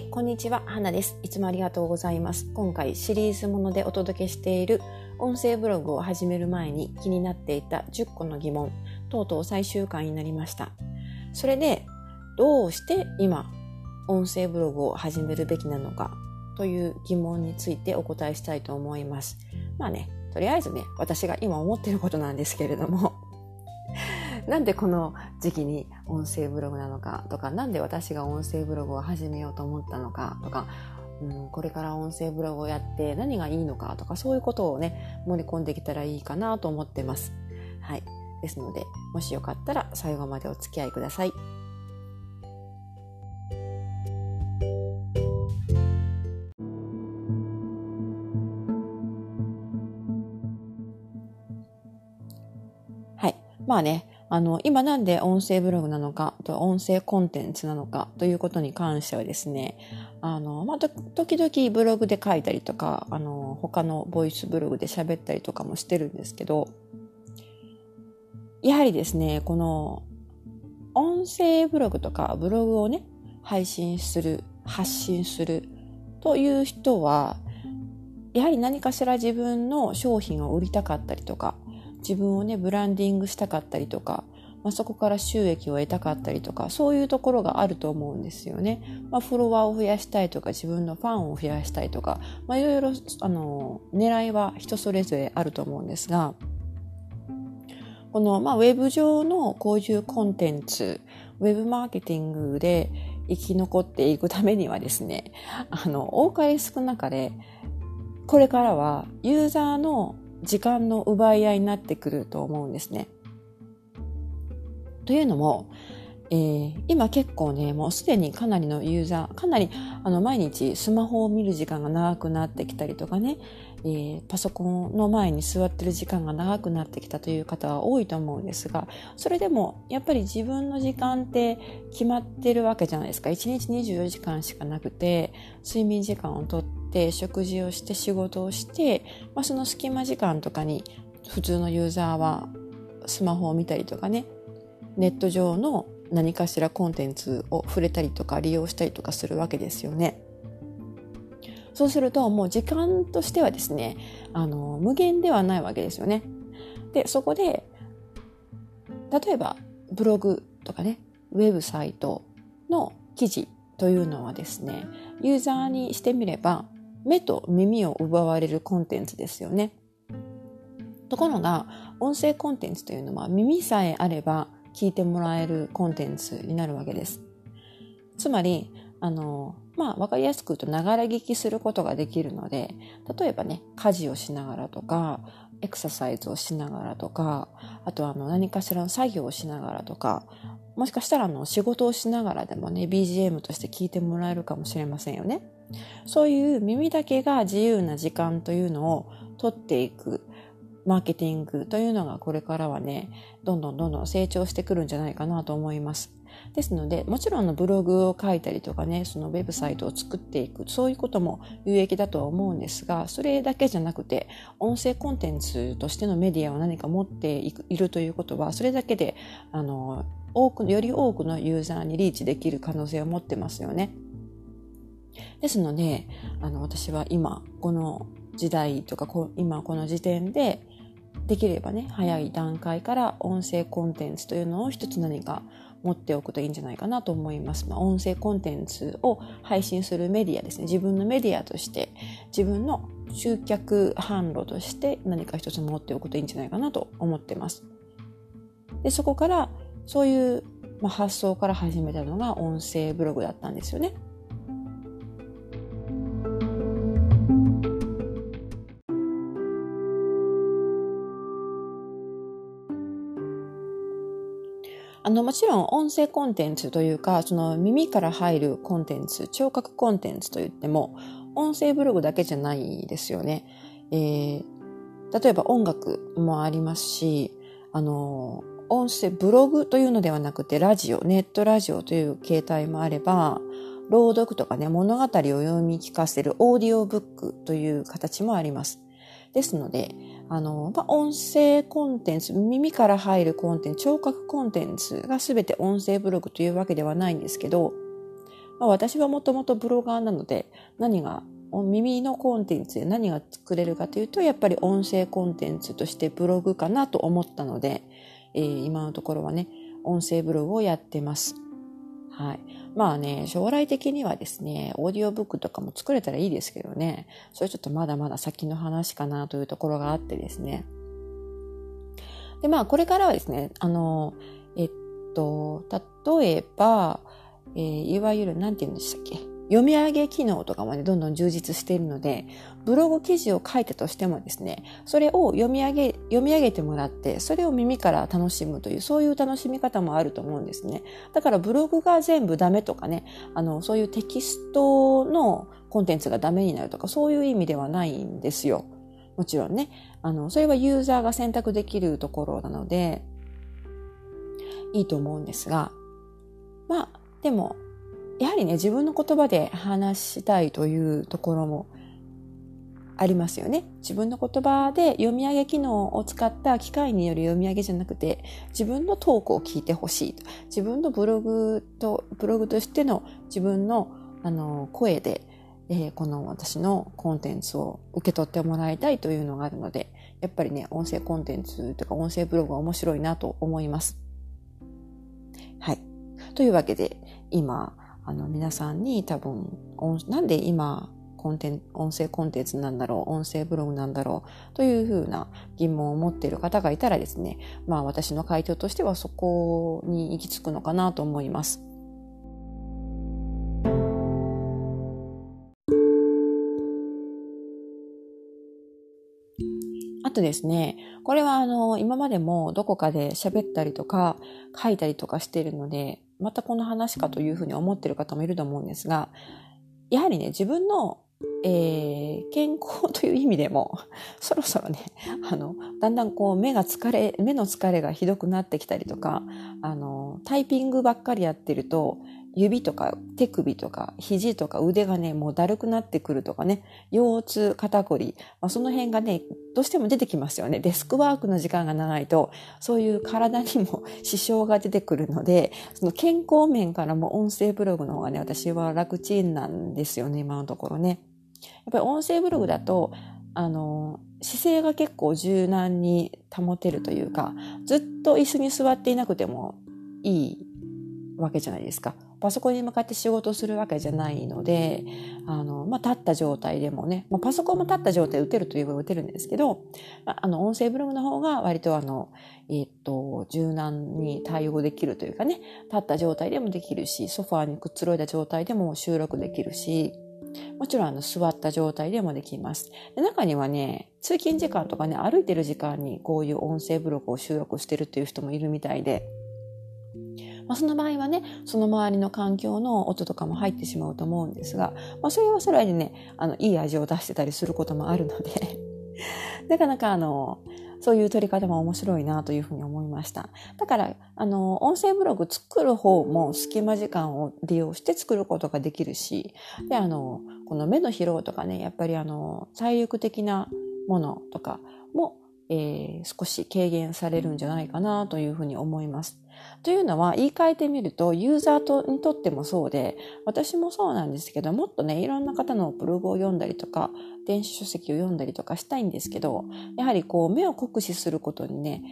はい、こんにちは、花です。いつもありがとうございます。今回シリーズものでお届けしている音声ブログを始める前に気になっていた10個の疑問、とうとう最終回になりました。それで、どうして今、音声ブログを始めるべきなのかという疑問についてお答えしたいと思います。まあね、とりあえずね、私が今思っていることなんですけれども、なんでこの時期に音声ブログなのかとか、なんで私が音声ブログを始めようと思ったのかとか、うん、これから音声ブログをやって何がいいのかとか、そういうことをね、盛り込んできたらいいかなと思ってます。はい。ですので、もしよかったら最後までお付き合いください。はい。まあね、あの、今なんで音声ブログなのか、と音声コンテンツなのかということに関してはですね、あの、まあ、時々ブログで書いたりとか、あの、他のボイスブログで喋ったりとかもしてるんですけど、やはりですね、この、音声ブログとかブログをね、配信する、発信するという人は、やはり何かしら自分の商品を売りたかったりとか、自分をね、ブランディングしたかったりとか、まあ、そこから収益を得たかったりとか、そういうところがあると思うんですよね。まあ、フォロワーを増やしたいとか、自分のファンを増やしたいとか、まあ、いろいろ、あの、狙いは人それぞれあると思うんですが、この、まあ、ウェブ上のこういうコンテンツ、ウェブマーケティングで生き残っていくためにはですね、あの、多かれ少なかれ、これからはユーザーの時間の奪い合いになってくると思うんですね。というのも、えー、今結構ね、もうすでにかなりのユーザー、かなりあの毎日スマホを見る時間が長くなってきたりとかね、えー、パソコンの前に座ってる時間が長くなってきたという方は多いと思うんですが、それでもやっぱり自分の時間って決まってるわけじゃないですか。1日24時間しかなくて、睡眠時間をとって食事をして仕事をして、まあ、その隙間時間とかに普通のユーザーはスマホを見たりとかねネット上の何かしらコンテンツを触れたりとか利用したりとかするわけですよね。そうするともう時間としてはですねあの無限ではないわけですよね。でそこで例えばブログとかねウェブサイトの記事というのはですねユーザーにしてみれば目と耳を奪われるコンテンツですよね。ところが、音声コンテンツというのは耳さえあれば聞いてもらえるコンテンツになるわけです。つまり、あの、まあ、わかりやすく言うと、ながら聞きすることができるので、例えばね、家事をしながらとか、エクササイズをしながらとか、あとあの、何かしらの作業をしながらとか、もしかしたらあの、仕事をしながらでもね、BGM として聞いてもらえるかもしれませんよね。そういう耳だけが自由な時間というのを取っていくマーケティングというのがこれからはね、どんどんどんどん成長してくるんじゃないかなと思います。ですので、もちろんのブログを書いたりとかね、そのウェブサイトを作っていく、そういうことも有益だとは思うんですが、それだけじゃなくて、音声コンテンツとしてのメディアを何か持っているということは、それだけで、あの、多く、より多くのユーザーにリーチできる可能性を持ってますよね。ですので、あの、私は今、この時代とか、今この時点で、できればね、早い段階から音声コンテンツというのを一つ何か持っておくといいんじゃないかなと思います。まあ、音声コンテンツを配信するメディアですね。自分のメディアとして、自分の集客販路として何か一つ持っておくといいんじゃないかなと思ってます。で、そこから、そういう、まあ、発想から始めたのが音声ブログだったんですよね。あの、もちろん音声コンテンツというか、その耳から入るコンテンツ、聴覚コンテンツといっても、音声ブログだけじゃないですよね。えー、例えば音楽もありますし、あの、音声、ブログというのではなくて、ラジオ、ネットラジオという形態もあれば、朗読とかね、物語を読み聞かせるオーディオブックという形もあります。ですので、あの、まあ、音声コンテンツ、耳から入るコンテンツ、聴覚コンテンツが全て音声ブログというわけではないんですけど、まあ、私はもともとブロガーなので何が耳のコンテンツで何が作れるかというとやっぱり音声コンテンツとしてブログかなと思ったので、えー、今のところはね音声ブログをやってます。はい。まあね、将来的にはですね、オーディオブックとかも作れたらいいですけどね、それちょっとまだまだ先の話かなというところがあってですね。で、まあこれからはですね、あの、えっと、例えば、えー、いわゆる、なんて言うんでしたっけ？読み上げ機能とかもね、どんどん充実しているので、ブログ記事を書いたとしてもですね、それを読み上げ、読み上げてもらって、それを耳から楽しむという、そういう楽しみ方もあると思うんですね。だからブログが全部ダメとかね、あの、そういうテキストのコンテンツがダメになるとか、そういう意味ではないんですよ。もちろんね。あの、それはユーザーが選択できるところなので、いいと思うんですが、まあ、でも、やはりね、自分の言葉で話したいというところもありますよね。自分の言葉で読み上げ機能を使った機械による読み上げじゃなくて、自分のトークを聞いてほしいと。自分のブログと、ブログとしての自分のあの声で、えー、この私のコンテンツを受け取ってもらいたいというのがあるので、やっぱりね、音声コンテンツとか音声ブログは面白いなと思います。はい。というわけで、今、あの皆さんに多分なんで今コンテン音声コンテンツなんだろう音声ブログなんだろうというふうな疑問を持っている方がいたらですねまあ私の回答としてはそこに行き着くのかなと思います。あとですね、これはあの、今までもどこかで喋ったりとか書いたりとかしているので、またこの話かというふうに思っている方もいると思うんですが、やはりね、自分の、えー、健康という意味でも、そろそろね、あの、だんだんこう目が疲れ、目の疲れがひどくなってきたりとか、あの、タイピングばっかりやってると、指とか手首とか肘とか腕がね、もうだるくなってくるとかね、腰痛、肩こり、まあ、その辺がね、どうしても出てきますよね。デスクワークの時間が長いと、そういう体にも 支障が出てくるので、その健康面からも音声ブログの方がね、私は楽ちんなんですよね、今のところね。やっぱり音声ブログだと、あの、姿勢が結構柔軟に保てるというか、ずっと椅子に座っていなくてもいいわけじゃないですか。パソコンに向かって仕事するわけじゃないので、あの、まあ、立った状態でもね、まあ、パソコンも立った状態で打てるといえば打てるんですけど、あの、音声ブログの方が割とあの、えっと、柔軟に対応できるというかね、立った状態でもできるし、ソファーにくつろいだ状態でも収録できるし、もちろんあの座った状態でもできます。で中にはね、通勤時間とかね、歩いてる時間にこういう音声ブログを収録してるっていう人もいるみたいで、まあ、その場合はね、その周りの環境の音とかも入ってしまうと思うんですが、まあ、それはそれでね、あの、いい味を出してたりすることもあるので なかなかあの、そういう撮り方も面白いなというふうに思いました。だから、あの、音声ブログ作る方も隙間時間を利用して作ることができるし、で、あの、この目の疲労とかね、やっぱりあの、体力的なものとかも、えー、少し軽減されるんじゃないかなというふうに思います。というのは言い換えてみるとユーザーとにとってもそうで私もそうなんですけどもっとねいろんな方のブログを読んだりとか電子書籍を読んだりとかしたいんですけどやはりこう目を酷使することにね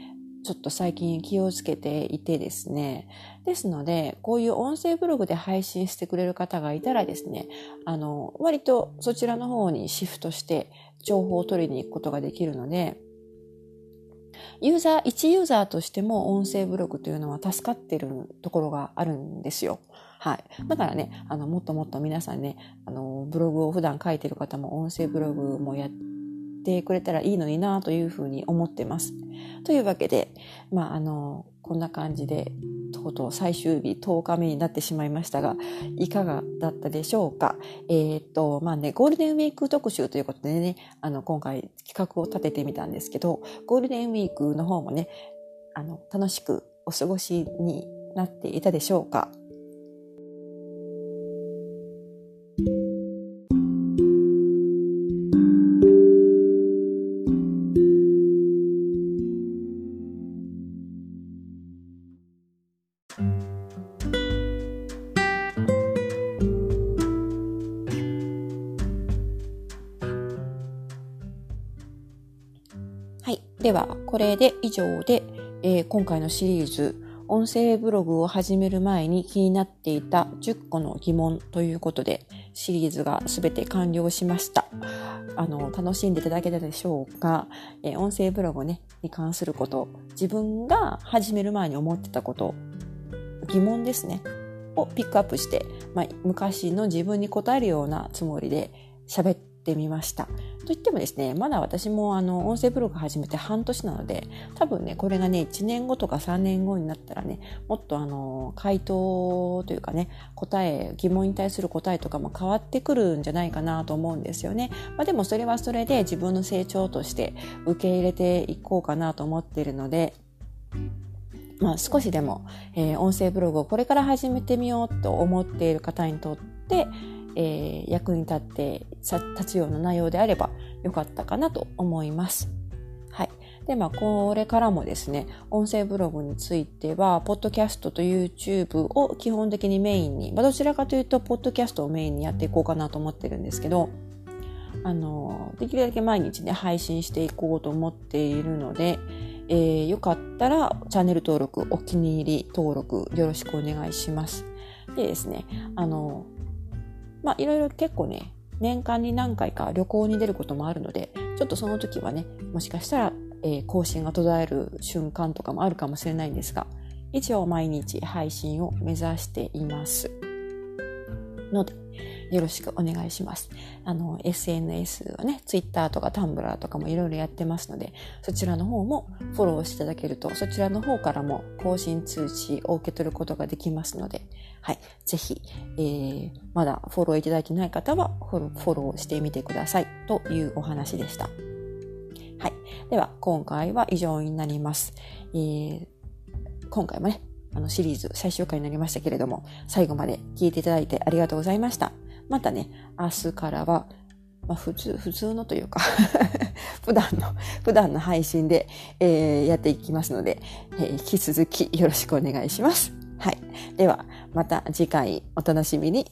ちょっと最近気をつけていてですね。ですので、こういう音声ブログで配信してくれる方がいたらですね、あの、割とそちらの方にシフトして情報を取りに行くことができるので、ユーザー、一ユーザーとしても音声ブログというのは助かってるところがあるんですよ。はい。だからね、あの、もっともっと皆さんね、あの、ブログを普段書いてる方も音声ブログもやってってくれたらいいのになというふうに思ってます。というわけで、まあ、あの、こんな感じで、とうとう最終日10日目になってしまいましたが、いかがだったでしょうか？えー、っと、まあね、ゴールデンウィーク特集ということでね、あの、今回企画を立ててみたんですけど、ゴールデンウィークの方もね、あの、楽しくお過ごしになっていたでしょうか？では、これで以上で、えー、今回のシリーズ、音声ブログを始める前に気になっていた10個の疑問ということで、シリーズが全て完了しました。あの、楽しんでいただけたでしょうか、えー、音声ブログね、に関すること、自分が始める前に思ってたこと、疑問ですね、をピックアップして、まあ、昔の自分に答えるようなつもりで喋ってみました。といってもですね、まだ私もあの音声ブログ始めて半年なので、多分ね、これがね、1年後とか3年後になったらね、もっとあの、回答というかね、答え、疑問に対する答えとかも変わってくるんじゃないかなと思うんですよね。まあでもそれはそれで自分の成長として受け入れていこうかなと思っているので、まあ、少しでも、えー、音声ブログをこれから始めてみようと思っている方にとって、えー、役に立って立つような内容であればよかったかなと思います。はい。で、まあ、これからもですね、音声ブログについては、ポッドキャストと YouTube を基本的にメインに、まあ、どちらかというと、ポッドキャストをメインにやっていこうかなと思ってるんですけど、あの、できるだけ毎日ね、配信していこうと思っているので、えー、よかったらチャンネル登録、お気に入り登録よろしくお願いします。でですね、あの、まあ、いろいろ結構ね、年間に何回か旅行に出ることもあるので、ちょっとその時はね、もしかしたら、えー、更新が途絶える瞬間とかもあるかもしれないんですが、一応毎日配信を目指しています。ので、よろしくお願いします。あの、SNS はね、Twitter とか Tumblr とかもいろいろやってますので、そちらの方もフォローしていただけると、そちらの方からも更新通知を受け取ることができますので、はい。ぜひ、えー、まだフォローいただいてない方はフォローしてみてくださいというお話でした。はい。では、今回は以上になります。えー、今回もね、あのシリーズ最終回になりましたけれども、最後まで聞いていただいてありがとうございました。またね、明日からは、まあ、普通、普通のというか 普段の、普段の配信で、えー、やっていきますので、えー、引き続きよろしくお願いします。はい。では、また次回お楽しみに。